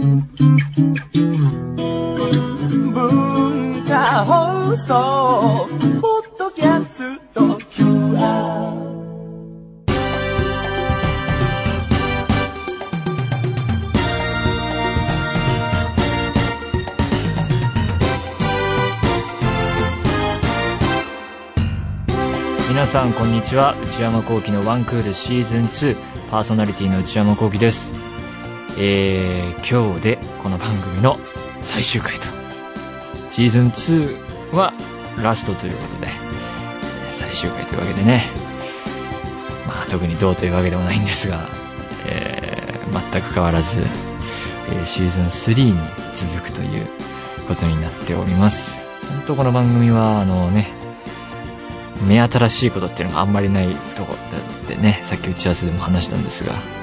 文化放送ポッドキャスト QR 皆さんこんにちは。内山聖輝のワンクールシーズン2パーソナリティの内山聖輝です。えー、今日でこの番組の最終回と。シーズン2はラストということで最終回というわけでね。まあ特にどうというわけでもないんですが、えー、全く変わらず、えシーズン3に続くということになっております。本当この番組はあのね目新しいことっていうのがあんまりないとこでねさっき打ち合わせでも話したんですが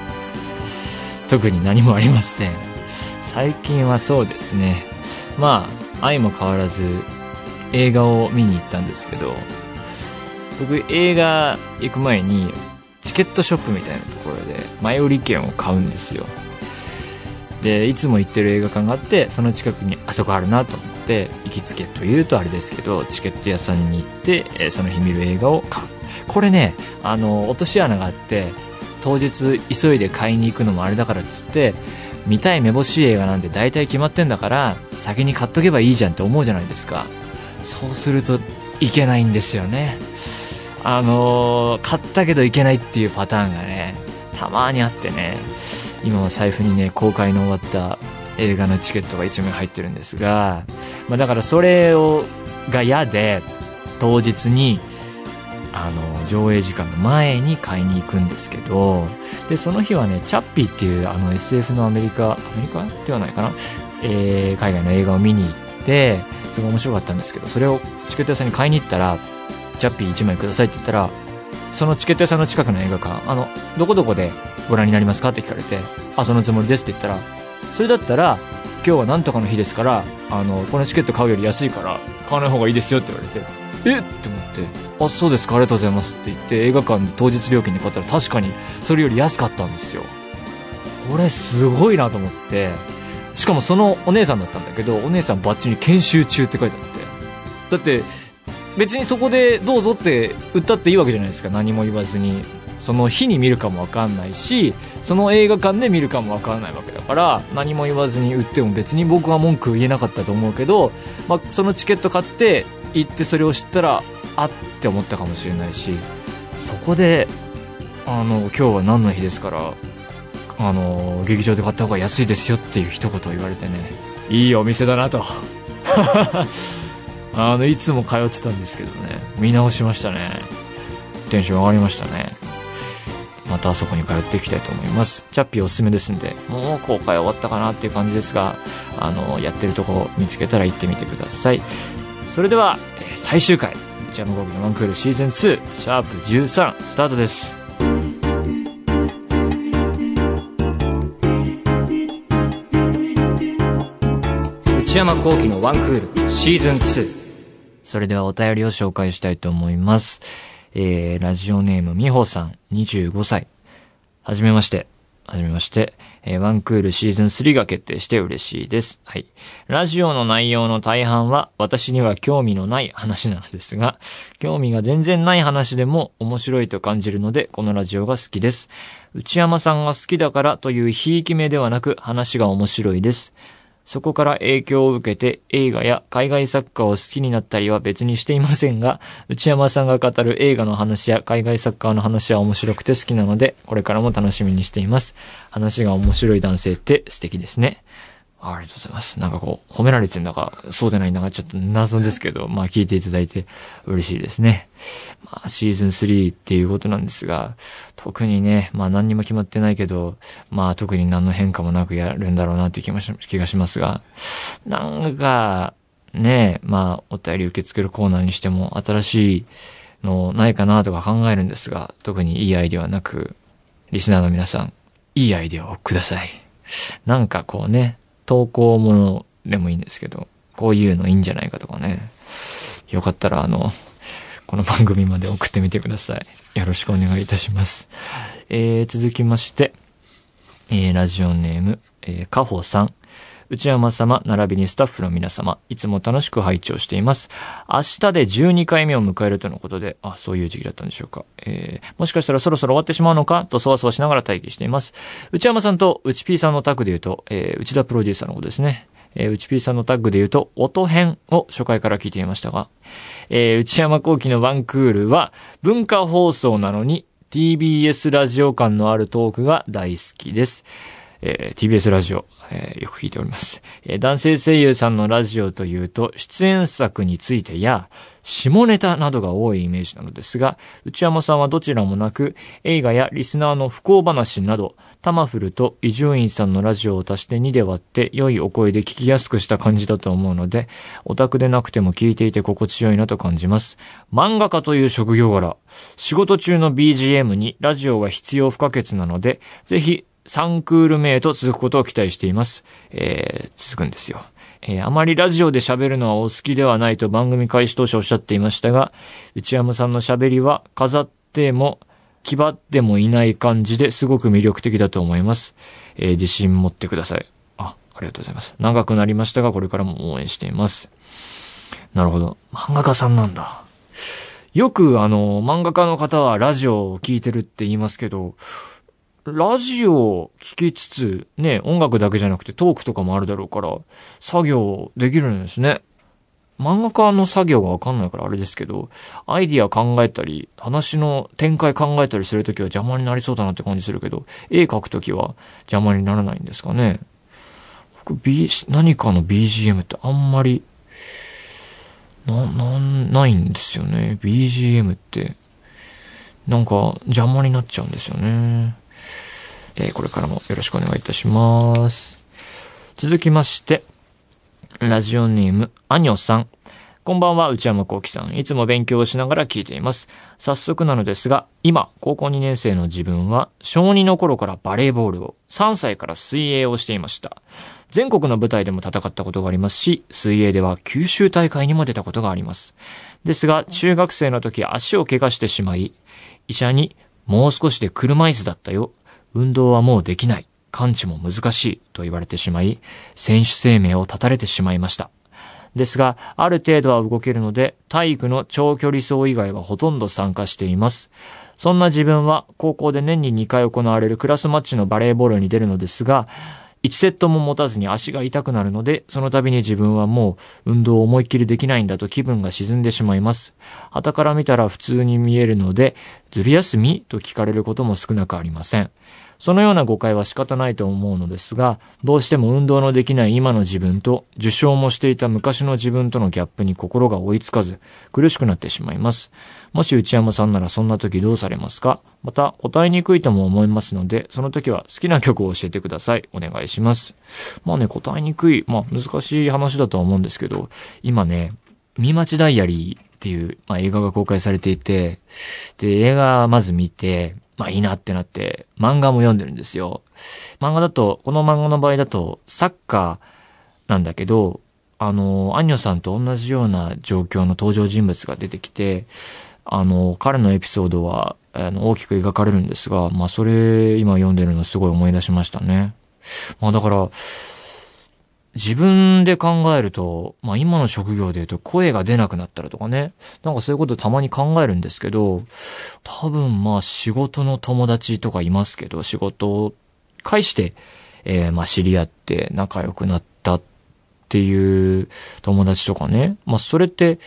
特に何もありません。最近はそうですね。まあ愛も変わらず映画を見に行ったんですけど僕映画行く前にチケットショップみたいなところで前売り券を買うんですよ。でいつも行ってる映画館があってその近くにあそこあるなと思って行きつけというとあれですけどチケット屋さんに行って、えその日見る映画を買う。これねあの落とし穴があって当日急いで買いに行くのもあれだからっつって見たいめぼしい映画なんて大体決まってんだから先に買っとけばいいじゃんって思うじゃないですか。そうするといけないんですよね。あのー買ったけどいけないっていうパターンがねたまにあってね。今は財布にね公開の終わった映画のチケットが1枚入ってるんですが、まあ、だからそれをが嫌で当日にあの上映時間の前に買いに行くんですけどでその日はねチャッピーっていうあの SF のアメリカアメリカ？ではないかな、えー海外の映画を見に行ってすごい面白かったんですけどそれをチケット屋さんに買いに行ったらチャッピー1枚くださいって言ったらそのチケット屋さんの近くの映画館あのどこどこでご覧になりますかって聞かれてあそのつもりですって言ったらそれだったら今日はなんとかの日ですからあのこのチケット買うより安いから買わない方がいいですよって言われて。え？って思って。あそうですか。ありがとうございますって言って映画館で当日料金で買ったら確かにそれより安かったんですよ。これすごいなと思って。しかもそのお姉さんだったんだけどお姉さんバッチリ研修中って書いてあって。だって別にそこでどうぞって売ったっていいわけじゃないですか。何も言わずに。その日に見るかもわかんないしその映画館で見るかもわからないわけだから何も言わずに売っても別に僕は文句言えなかったと思うけど、まあ、そのチケット買って行ってそれを知ったらあって思ったかもしれないしそこであの今日は何の日ですからあの劇場で買った方が安いですよっていう一言を言われてねいいお店だなと。あのいつも通ってたんですけどね見直しましたね。テンション上がりましたね。またあそこに通っていきたいと思います。チャッピーおすすめですんでもう公開終わったかなっていう感じですがあのやってるとこ見つけたら行ってみてください。それでは、えー最終回内山ゴーのワンクールシーズン2シャープ13スタートです内山幸輝のワンクールシーズン2それではお便りを紹介したいと思います。えー、ラジオネームみほさん、25歳。はじめまして。はじめまして。えーワンクールシーズン3が決定して嬉しいです。はい。ラジオの内容の大半は私には興味のない話なのですが、興味が全然ない話でも面白いと感じるので、このラジオが好きです。内山さんが好きだからというひいき目ではなく話が面白いです。そこから影響を受けて映画や海外作家を好きになったりは別にしていませんが、内山さんが語る映画の話や海外作家の話は面白くて好きなので、これからも楽しみにしています。話が面白い男性って素敵ですね。ありがとうございます。なんかこう、褒められてんだか、そうでないんだか、ちょっと謎ですけど、まあ聞いていただいて嬉しいですね。まあシーズン3っていうことなんですが、特にね、まあ何にも決まってないけど、まあ特に何の変化もなくやるんだろうなって気もし気がしますが、なんか、ね、まあお便り受け付けるコーナーにしても新しいのないかなとか考えるんですが、特にいいアイデアはなく、リスナーの皆さん、いいアイデアをください。なんかこうね、投稿ものでもいいんですけど、こういうのいいんじゃないかとかね。よかったらあの、この番組まで送ってみてください。よろしくお願いいたします。えー、続きまして、えー、ラジオネーム、えー、かほさん。内山様、並びにスタッフの皆様、いつも楽しく拝聴しています。明日で12回目を迎えるとのことで、あ、そういう時期だったんでしょうか。えー、もしかしたらそろそろ終わってしまうのかとそわそわしながら待機しています。内山さんと内 P さんのタッグで言うと、えー、内田プロデューサーのことですね。えー、内 P さんのタッグで言うと、音編を初回から聞いていましたが、えー、内山幸喜のワンクールは、文化放送なのに、TBS ラジオ感のあるトークが大好きです。えー、TBS ラジオ、えー、よく聞いております。えー、男性声優さんのラジオというと、出演作についてや、下ネタなどが多いイメージなのですが、内山さんはどちらもなく、映画やリスナーの不幸話など、タマフルと伊集院さんのラジオを足して2で割って良いお声で聞きやすくした感じだと思うので、オタクでなくても聞いていて心地よいなと感じます。漫画家という職業柄、仕事中の BGM にラジオが必要不可欠なので、ぜひ3クール目へと続くことを期待しています。えー、続くんですよ。えー、あまりラジオで喋るのはお好きではないと番組開始当初おっしゃっていましたが、内山さんの喋りは飾っても、気張ってもいない感じですごく魅力的だと思います。えー、自信持ってください。あ、ありがとうございます。長くなりましたが、これからも応援しています。なるほど。漫画家さんなんだ。よくあの、漫画家の方はラジオを聴いてるって言いますけど、ラジオを聴きつつ、ね、音楽だけじゃなくてトークとかもあるだろうから、作業できるんですね。漫画家の作業がわかんないからあれですけど、アイディア考えたり、話の展開考えたりするときは邪魔になりそうだなって感じするけど、絵描くときは邪魔にならないんですかね。僕、B、何かの BGM ってあんまり、な、なん、ないんですよね。BGM って、なんか邪魔になっちゃうんですよね。えー、これからもよろしくお願いいたします。続きまして、ラジオネーム、アニョさん。こんばんは、内山幸喜さん。いつも勉強をしながら聞いています。早速なのですが、今、高校2年生の自分は、小2の頃からバレーボールを、3歳から水泳をしていました。全国の舞台でも戦ったことがありますし、水泳では九州大会にも出たことがあります。ですが、中学生の時足を怪我してしまい、医者に、もう少しで車椅子だったよ。運動はもうできない。完治も難しいと言われてしまい、選手生命を絶たれてしまいました。ですが、ある程度は動けるので、体育の長距離走以外はほとんど参加しています。そんな自分は、高校で年に2回行われるクラスマッチのバレーボールに出るのですが、1セットも持たずに足が痛くなるので、その度に自分はもう運動を思いっきりできないんだと気分が沈んでしまいます。旗から見たら普通に見えるので、ずる休みと聞かれることも少なくありません。そのような誤解は仕方ないと思うのですが、どうしても運動のできない今の自分と、受賞もしていた昔の自分とのギャップに心が追いつかず、苦しくなってしまいます。もし内山さんならそんな時どうされますか？また、答えにくいとも思いますので、その時は好きな曲を教えてください。お願いします。まあね、答えにくい、まあ難しい話だとは思うんですけど、今ね、見待ちダイアリーっていう、まあ、映画が公開されていて、で、映画まず見て、まあいいなってなって、漫画も読んでるんですよ。漫画だと、この漫画の場合だと、サッカーなんだけど、あの、アニョさんと同じような状況の登場人物が出てきて、あの、彼のエピソードは、あの、大きく描かれるんですが、まあそれ、今読んでるのすごい思い出しましたね。まあだから、自分で考えると、まあ今の職業で言うと声が出なくなったらとかね、なんかそういうことたまに考えるんですけど、多分まあ仕事の友達とかいますけど、仕事を介して、えー、まあ知り合って仲良くなったっていう友達とかね、まあそれって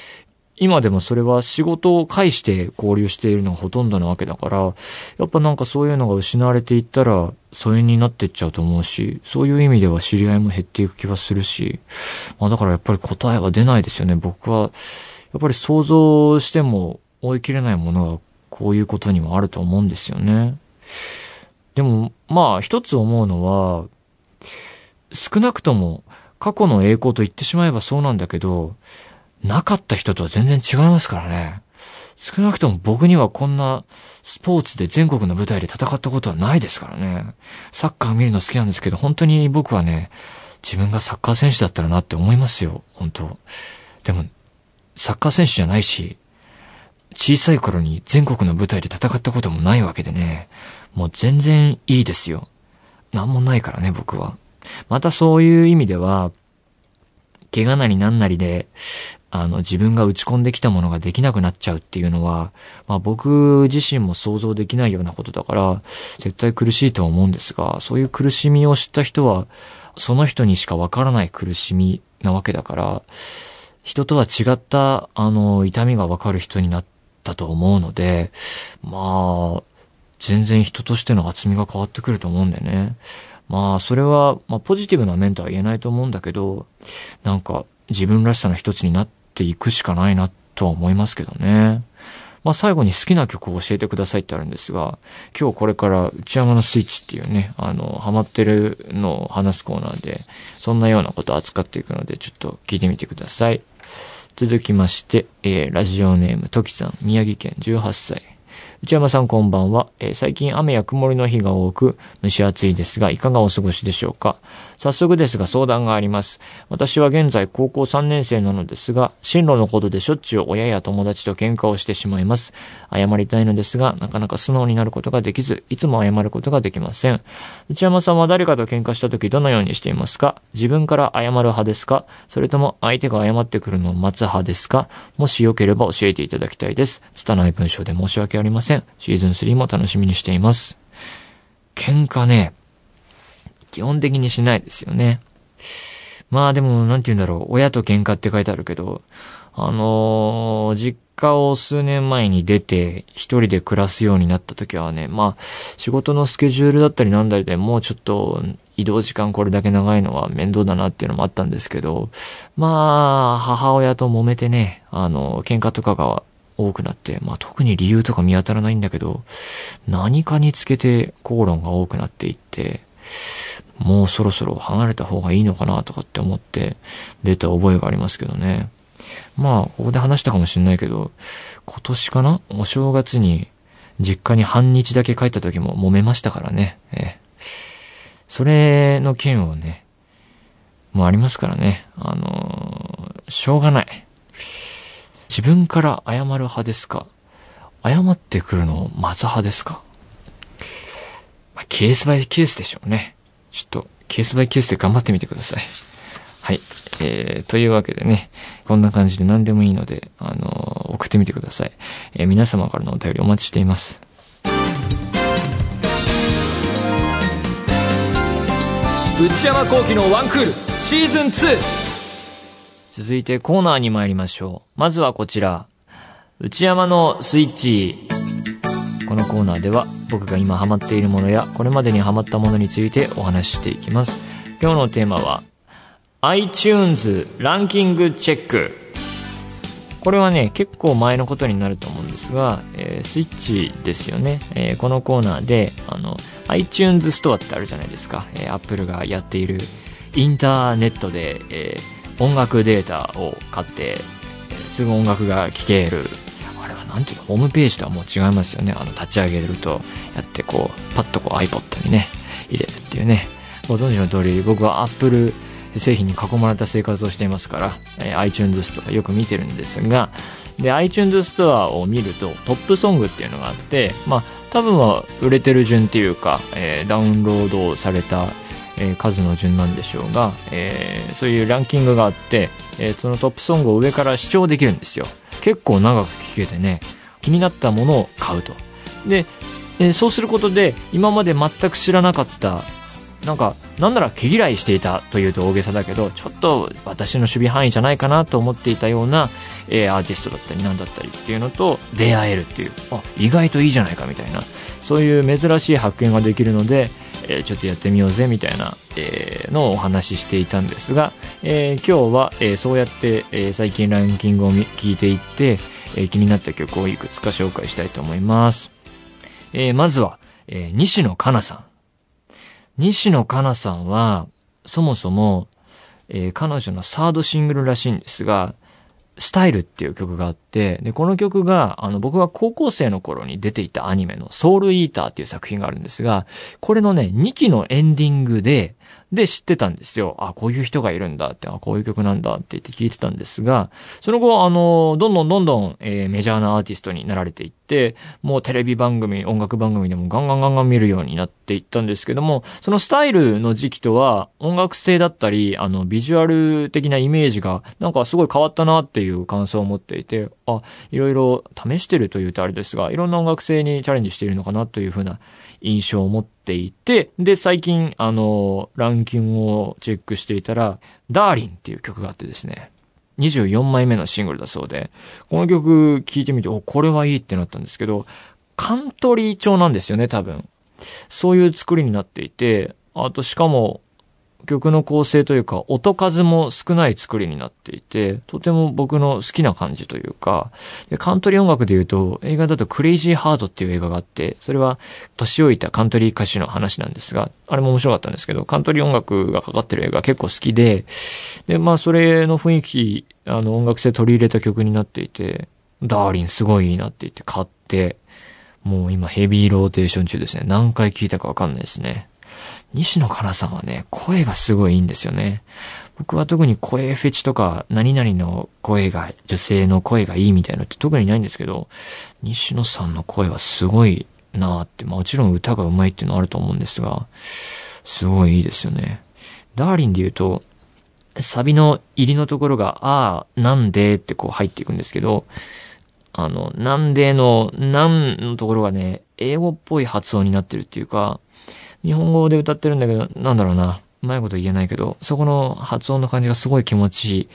今でもそれは仕事を介して交流しているのがほとんどなわけだから、やっぱなんかそういうのが失われていったら、疎遠になっていっちゃうと思うし、そういう意味では知り合いも減っていく気はするし、まあだからやっぱり答えは出ないですよね。僕は、やっぱり想像しても追い切れないものがこういうことにもあると思うんですよね。でも、まあ一つ思うのは、少なくとも過去の栄光と言ってしまえばそうなんだけど、なかった人とは全然違いますからね。少なくとも僕にはこんなスポーツで全国の舞台で戦ったことはないですからね。サッカー見るの好きなんですけど、本当に僕はね、自分がサッカー選手だったらなって思いますよ。本当でも、サッカー選手じゃないし、小さい頃に全国の舞台で戦ったこともないわけでね、もう全然いいですよ。なんもないからね、僕は。またそういう意味では、怪我なりなんなりで、あの、自分が打ち込んできたものができなくなっちゃうっていうのは、まあ僕自身も想像できないようなことだから、絶対苦しいとは思うんですが、そういう苦しみを知った人は、その人にしかわからない苦しみなわけだから、人とは違った、あの、痛みがわかる人になったと思うので、まあ、全然人としての厚みが変わってくると思うんだよね。まあ、それは、まあ、ポジティブな面とは言えないと思うんだけど、なんか、自分らしさの一つになってていくしかないなとは思いますけどね。まあ、最後に好きな曲を教えてくださいってあるんですが、今日これから内山のスイッチっていうね、あの、ハマってるのを話すコーナーで、そんなようなことを扱っていくので、ちょっと聞いてみてください。続きまして、えー、ラジオネーム、ときさん、宮城県18歳。内山さんこんばんは、えー、最近雨や曇りの日が多く蒸し暑いですがいかがお過ごしでしょうか？早速ですが相談があります。私は現在高校3年生なのですが、進路のことでしょっちゅう親や友達と喧嘩をしてしまいます。謝りたいのですが、なかなか素直になることができず、いつも謝ることができません。内山さんは誰かと喧嘩した時どのようにしていますか？自分から謝る派ですか？それとも相手が謝ってくるのを待つ派ですか？もしよければ教えていただきたいです。拙い文章で申し訳ありません。シーズン3も楽しみにしています。喧嘩ね、基本的にしないですよね。まあでも、なんて言うんだろう。親と喧嘩って書いてあるけど、あのー、実家を数年前に出て、一人で暮らすようになった時はね、まあ、仕事のスケジュールだったりなんだりでもうちょっと移動時間これだけ長いのは面倒だなっていうのもあったんですけど、まあ、母親と揉めてね、あの、喧嘩とかが多くなって、まあ特に理由とか見当たらないんだけど、何かにつけて口論が多くなっていって、もうそろそろ離れた方がいいのかなとかって思って出た覚えがありますけどね。まあ、ここで話したかもしれないけど、今年かな？お正月に実家に半日だけ帰った時も揉めましたからね。えそれの件をね、もうありますからね。あのー、しょうがない。自分から謝る派ですか？謝ってくるのを待つ派ですか、まあ、ケースバイケースでしょうね。ちょっと、ケースバイケースで頑張ってみてください。はい。えー、というわけでね、こんな感じで何でもいいので、あのー、送ってみてください。えー、皆様からのお便りお待ちしています。内山幸喜のワンクールシーズン 2! 続いてコーナーに参りましょう。まずはこちら。内山のスイッチ。このコーナーでは僕が今ハマっているものやこれまでにハマったものについてお話ししていきます。今日のテーマは iTunes ランキングチェック。これはね、結構前のことになると思うんですが、えー、スイッチですよね。えー、このコーナーで、あの、iTunes ストアってあるじゃないですか。えー、Apple がやっているインターネットで、えー音楽データを買って、すぐ音楽が聴ける。あれはなんていうのホームページとはもう違いますよね。あの、立ち上げると、やってこう、パッとこう iPod にね、入れるっていうね。ご存知の通り、僕は Apple 製品に囲まれた生活をしていますから、えー、iTunes ストアよく見てるんですが、で、iTunes ストアを見るとトップソングっていうのがあって、まあ、多分は売れてる順っていうか、えー、ダウンロードされたえー、数の順なんでしょうが、えー、そういうランキングがあって、えー、そのトップソングを上から視聴できるんですよ。結構長く聴けてね、気になったものを買うと。で、えー、そうすることで、今まで全く知らなかった、なんか、なんなら毛嫌いしていたというと大げさだけど、ちょっと私の守備範囲じゃないかなと思っていたような、えー、アーティストだったりなんだったりっていうのと出会えるっていう、あ、意外といいじゃないかみたいな、そういう珍しい発見ができるので、えー、ちょっとやってみようぜみたいな、えー、のをお話ししていたんですが、えー、今日は、えそうやって、え最近ランキングを聞いていって、え気になった曲をいくつか紹介したいと思います。えまずは、え西野カナさん。西野カナさんは、そもそも、え彼女のサードシングルらしいんですが、スタイルっていう曲があって、で、この曲が、あの、僕が高校生の頃に出ていたアニメのソウルイーターっていう作品があるんですが、これのね、2期のエンディングで、で知ってたんですよ。あ、こういう人がいるんだって、あ、こういう曲なんだって言って聞いてたんですが、その後、あの、どんどんどんどん、えー、メジャーなアーティストになられていって、もうテレビ番組、音楽番組でもガンガンガンガン見るようになっていったんですけども、そのスタイルの時期とは音楽性だったり、あの、ビジュアル的なイメージがなんかすごい変わったなっていう感想を持っていて、あ、いろいろ試してるというとあれですが、いろんな音楽性にチャレンジしているのかなというふうな印象を持っていて、で、最近、あの、ランキングをチェックしていたら、ダーリンっていう曲があってですね、24枚目のシングルだそうで、この曲聴いてみて、お、これはいいってなったんですけど、カントリー調なんですよね、多分。そういう作りになっていて、あとしかも、曲の構成というか、音数も少ない作りになっていて、とても僕の好きな感じというか、でカントリー音楽で言うと、映画だとクレイジーハードっていう映画があって、それは年老いたカントリー歌手の話なんですが、あれも面白かったんですけど、カントリー音楽がかかってる映画結構好きで、で、まあそれの雰囲気、あの音楽性取り入れた曲になっていて、ダーリンすごいいいなって言って買って、もう今ヘビーローテーション中ですね。何回聞いたかわかんないですね。西野カナさんはね、声がすごいいいんですよね。僕は特に声フェチとか、何々の声が、女性の声がいいみたいなのって特にないんですけど、西野さんの声はすごいなーって、まあもちろん歌が上手いっていうのはあると思うんですが、すごいいいですよね。ダーリンで言うと、サビの入りのところが、ああ、なんでってこう入っていくんですけど、あの、なんでの、なんのところがね、英語っぽい発音になってるっていうか、日本語で歌ってるんだけど、なんだろうな。うまいこと言えないけど、そこの発音の感じがすごい気持ち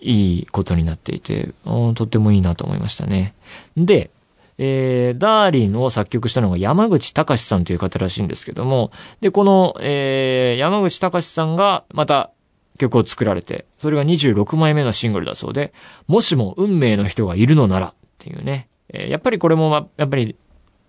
いいことになっていて、とってもいいなと思いましたね。で、えー、ダーリンを作曲したのが山口隆さんという方らしいんですけども、で、この、えー、山口隆さんがまた曲を作られて、それが26枚目のシングルだそうで、もしも運命の人がいるのならっていうね、えー、やっぱりこれも、ま、やっぱり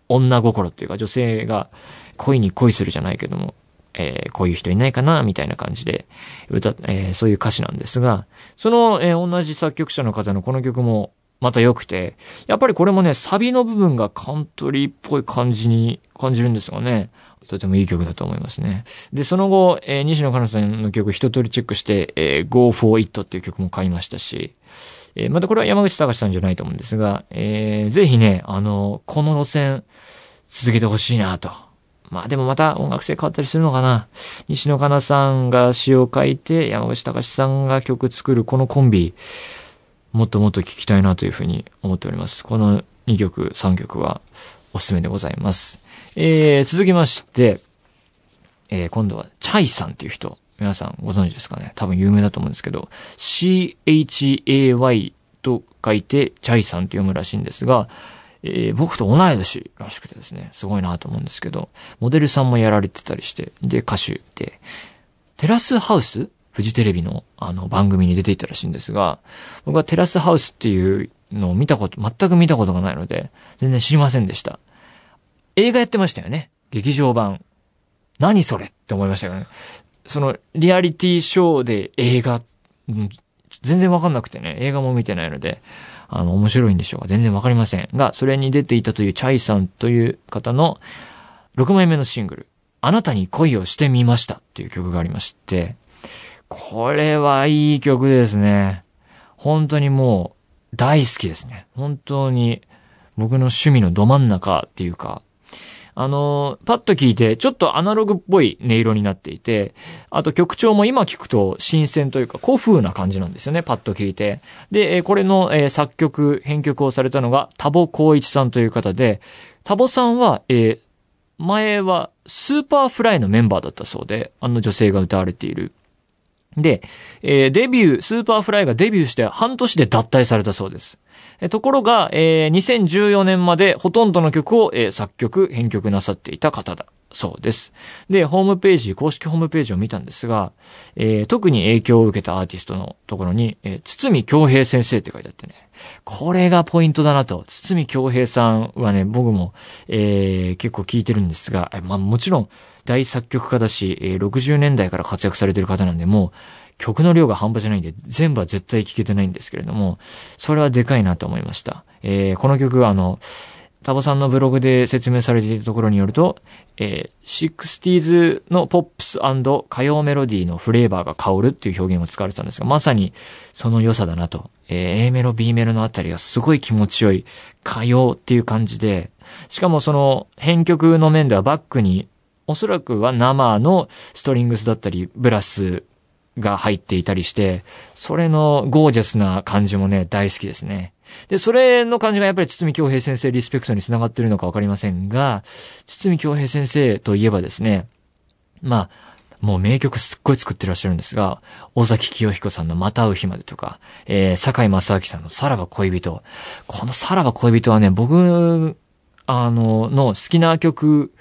女心っていうか女性が恋に恋するじゃないけども、えー、こういう人いないかなみたいな感じで歌、えー、そういう歌詞なんですが、その、えー、同じ作曲者の方のこの曲もまた良くて、やっぱりこれもね、サビの部分がカントリーっぽい感じに感じるんですがね、とてもいい曲だと思いますね。で、その後、えー、西野カナさんの曲一通りチェックして、えー、Go for It っていう曲も買いましたし、えー、またこれは山口隆さんじゃないと思うんですが、えー、ぜひね、あの、この路線続けてほしいなとまあでもまた音楽性変わったりするのかな。西野カナさんが詩を書いて、山口隆さんが曲作るこのコンビ、もっともっと聴きたいなというふうに思っております。この2曲、3曲はおすすめでございます。えー、続きまして、えー、今度はチャイさんっていう人、皆さんご存知ですかね？多分有名だと思うんですけど、CHAY と書いてチャイさんって読むらしいんですが、えー、僕と同い年らしくてですね、すごいなと思うんですけど、モデルさんもやられてたりして、で、歌手で、テラスハウス？フジテレビのあの番組に出ていたらしいんですが、僕はテラスハウスっていうのを見たこと、全く見たことがないので、全然知りませんでした。映画やってましたよね？劇場版。何それ？って思いましたよね。その、リアリティショーで映画、全然わかんなくてね、映画も見てないので、あの、面白いんでしょうか全然わかりません。が、それに出ていたというチャイさんという方の6枚目のシングル、あなたに恋をしてみましたっていう曲がありまして、これはいい曲ですね。本当にもう大好きですね。本当に僕の趣味のど真ん中っていうか、あのパッと聞いて、ちょっとアナログっぽい音色になっていて、あと曲調も今聞くと新鮮というか古風な感じなんですよね、パッと聞いて。で、これの、作曲、編曲をされたのが、多保孝一さんという方で、多保さんは、えー、前は Superfly のメンバーだったそうで、あの女性が歌われている。で、えー、デビュー、 Superfly がデビューして半年で脱退されたそうです。ところが、えー、2014年までほとんどの曲を、えー、作曲、編曲なさっていた方だ。そうです。で、ホームページ、公式ホームページを見たんですが、えー、特に影響を受けたアーティストのところに、えー、堤京平先生って書いてあってね、これがポイントだなと。堤京平さんはね、僕も、えー、結構聞いてるんですが、まあもちろん大作曲家だし、えー、60年代から活躍されてる方なんで、もう、曲の量が半端じゃないんで、全部は絶対聴けてないんですけれども、それはでかいなと思いました。えー、この曲はあの、タボさんのブログで説明されているところによると、えー、60s のポップス歌謡メロディーのフレーバーが香るっていう表現を使われたんですが、まさにその良さだなと。えー、A メロ、B メロのあたりがすごい気持ちよい歌謡っていう感じで、しかもその編曲の面ではバックにおそらくは生のストリングスだったり、ブラスが入っていたりして、それのゴージャスな感じもね、大好きですね。で、それの感じがやっぱり堤京平先生リスペクトに繋がってるのかわかりませんが、堤京平先生といえばですね、まあ、もう名曲すっごい作ってらっしゃるんですが、尾崎清彦さんのまた会う日までとか、えー、坂井正明さんのさらば恋人。このさらば恋人はね、僕、あの、の好きな曲、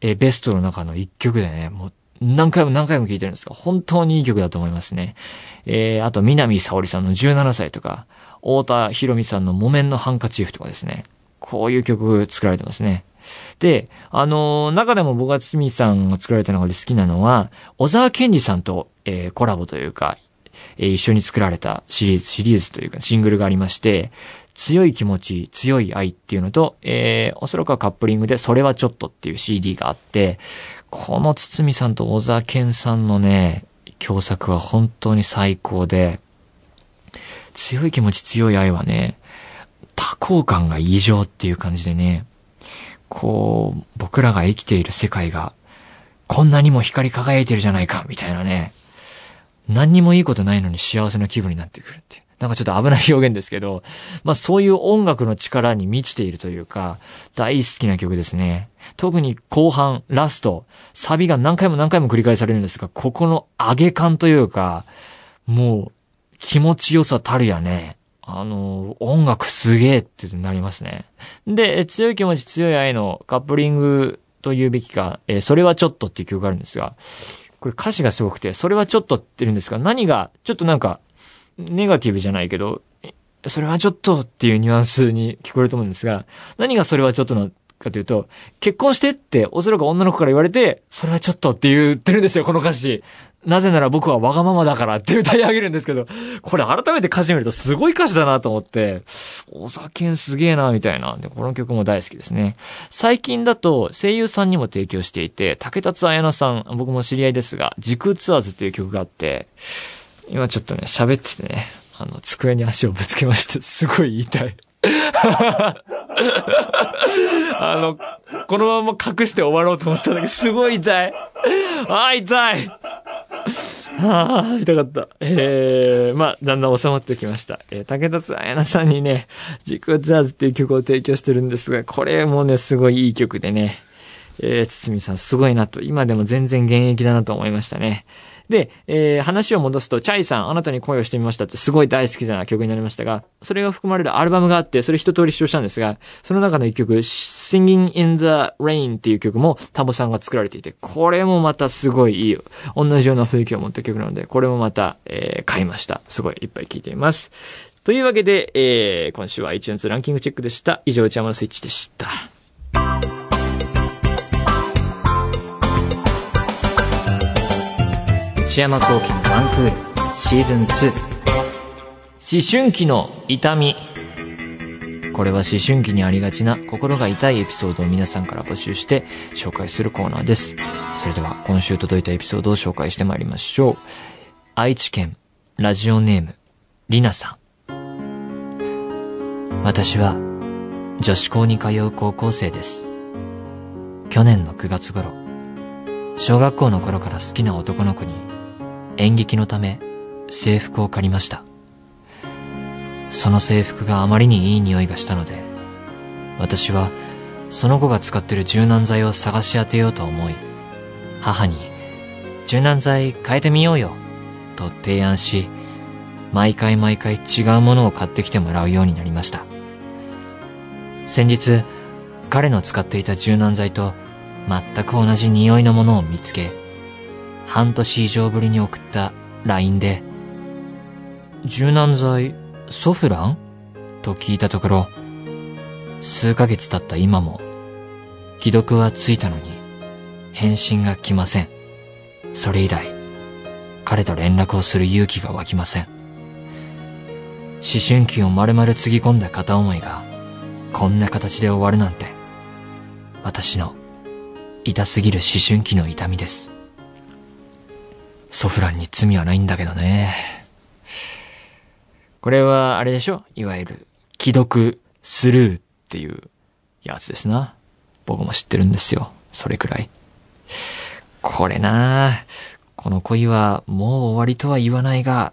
えー、ベストの中の一曲でね、もう何回も何回も聴いてるんですが、本当にいい曲だと思いますね。えー、あと、南沙織さんの17歳とか、太田博美さんの木綿のハンカチーフとかですね。こういう曲作られてますね。で、あのー、中でも僕が堤さんが作られた中で好きなのは、小沢健二さんと、えー、コラボというか、えー、一緒に作られたシリーズ、シリーズというかシングルがありまして、強い気持ち、強い愛っていうのと、えー、おそらくはカップリングで、それはちょっとっていう CD があって、この堤さんと小沢健さんのね、共作は本当に最高で、強い気持ち強い愛はね、多幸感が異常っていう感じでね、こう、僕らが生きている世界が、こんなにも光り輝いてるじゃないか、みたいなね、何にもいいことないのに幸せな気分になってくるっていう。なんかちょっと危ない表現ですけど、まあそういう音楽の力に満ちているというか、大好きな曲ですね。特に後半、ラスト、サビが何回も何回も繰り返されるんですが、ここの上げ感というか、もう気持ちよさたるやね。あの、音楽すげえってなりますね。で、強い気持ち強い愛のカップリングと言うべきか、えー、それはちょっとっていう曲があるんですが、これ歌詞がすごくて、それはちょっとって言うんですが、何が、ちょっとなんか、ネガティブじゃないけど、それはちょっとっていうニュアンスに聞こえると思うんですが、何がそれはちょっとなかというと、結婚してっておそらく女の子から言われて、それはちょっとって言ってるんですよ、この歌詞。なぜなら僕はわがままだからって歌い上げるんですけど、これ改めて歌詞見るとすごい歌詞だなと思って、お酒すげえな、みたいな。で、この曲も大好きですね。最近だと声優さんにも提供していて、竹達彩奈さん、僕も知り合いですが、時空ツアーズっていう曲があって、今ちょっとね、喋っててね、あの、机に足をぶつけまして、すごい言い。あの、このまま隠して終わろうと思ったんだけど、すごい痛い。ああ、痛い。ああ、痛かった。ええー、まあ、だんだん収まってきました。えー、竹達彩奈さんにね、ジクザーズっていう曲を提供してるんですが、これもね、すごいいい曲でね、えー、堤さんすごいなと、今でも全然現役だなと思いましたね。で、えー、話を戻すと、チャイさん、あなたに恋をしてみましたってすごい大好きな曲になりましたが、それが含まれるアルバムがあって、それ一通り視聴したんですが、その中の一曲、Singing in the Rain っていう曲もタボさんが作られていて、これもまたすごいいい、同じような雰囲気を持った曲なので、これもまた、えー、買いました。すごいいっぱい聴いています。というわけで、えー、今週は iTunes ランキングチェックでした。以上、内山のスイッチでした。内山幸喜のワンクールシーズン2思春期の痛みこれは思春期にありがちな心が痛いエピソードを皆さんから募集して紹介するコーナーです。それでは今週届いたエピソードを紹介してまいりましょう。愛知県ラジオネームりなさん。私は女子校に通う高校生です。去年の9月頃、小学校の頃から好きな男の子に演劇のため制服を借りました。その制服があまりにいい匂いがしたので、私はその子が使ってる柔軟剤を探し当てようと思い、母に柔軟剤変えてみようよと提案し、毎回毎回違うものを買ってきてもらうようになりました。先日、彼の使っていた柔軟剤と全く同じ匂いのものを見つけ、半年以上ぶりに送った LINE で、柔軟剤、ソフラン？と聞いたところ、数ヶ月経った今も、既読はついたのに、返信が来ません。それ以来、彼と連絡をする勇気が湧きません。思春期を丸々つぎ込んだ片思いが、こんな形で終わるなんて、私の痛すぎる思春期の痛みです。ソフランに罪はないんだけどね。これは、あれでしょ？いわゆる、既読スルーっていうやつですな。僕も知ってるんですよ。それくらい。これなこの恋はもう終わりとは言わないが、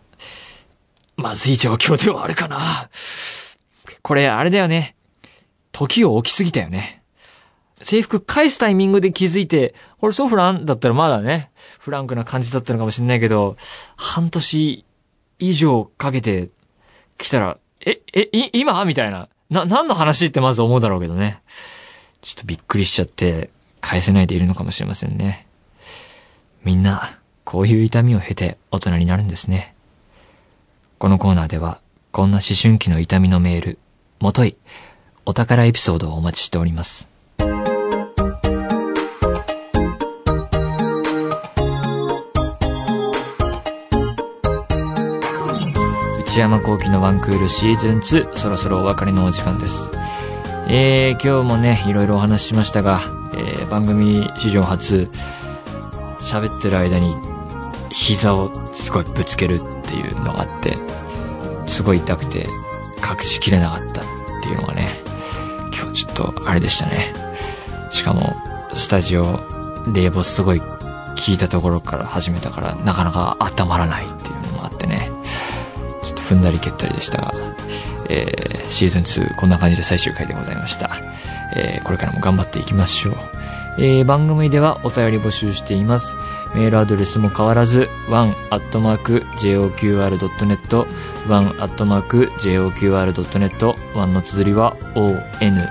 まずい状況ではあるかな。これ、あれだよね。時を置きすぎたよね。制服返すタイミングで気づいて、これソフランだったらまだね、フランクな感じだったのかもしれないけど、半年以上かけて来たら、え、え、い、今？みたいな。な、何の話ってまず思うだろうけどね。ちょっとびっくりしちゃって、返せないでいるのかもしれませんね。みんな、こういう痛みを経て大人になるんですね。このコーナーでは、こんな思春期の痛みのメール、もとい、お宝エピソードをお待ちしております。山幸喜のワンクールシーズン2、そろそろお別れのお時間です。えー、今日もね、いろいろお話ししましたが、えー、番組史上初、喋ってる間に膝をすごいぶつけるっていうのがあって、すごい痛くて隠しきれなかったっていうのがね、今日ちょっとあれでしたね。しかも、スタジオ、冷房すごい効いたところから始めたから、なかなか温まらないっていうのもあってね、踏んだり蹴ったりでしたが、えー、シーズン2こんな感じで最終回でございました。えー、これからも頑張っていきましょう。えー、番組ではお便り募集しています。メールアドレスも変わらず、one.joqr.net、one.joqr.net、one の綴りは one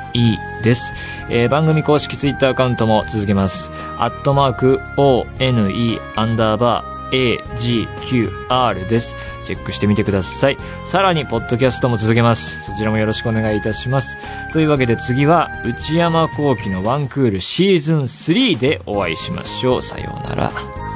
です。えー、番組公式ツイッターアカウントも続けます。アットマーク one アンダーバー AGQR です。チェックしてみてください。さらに、ポッドキャストも続けます。そちらもよろしくお願いいたします。というわけで次は、内山幸喜のワンクールシーズン3でお会いしましょう。さようなら。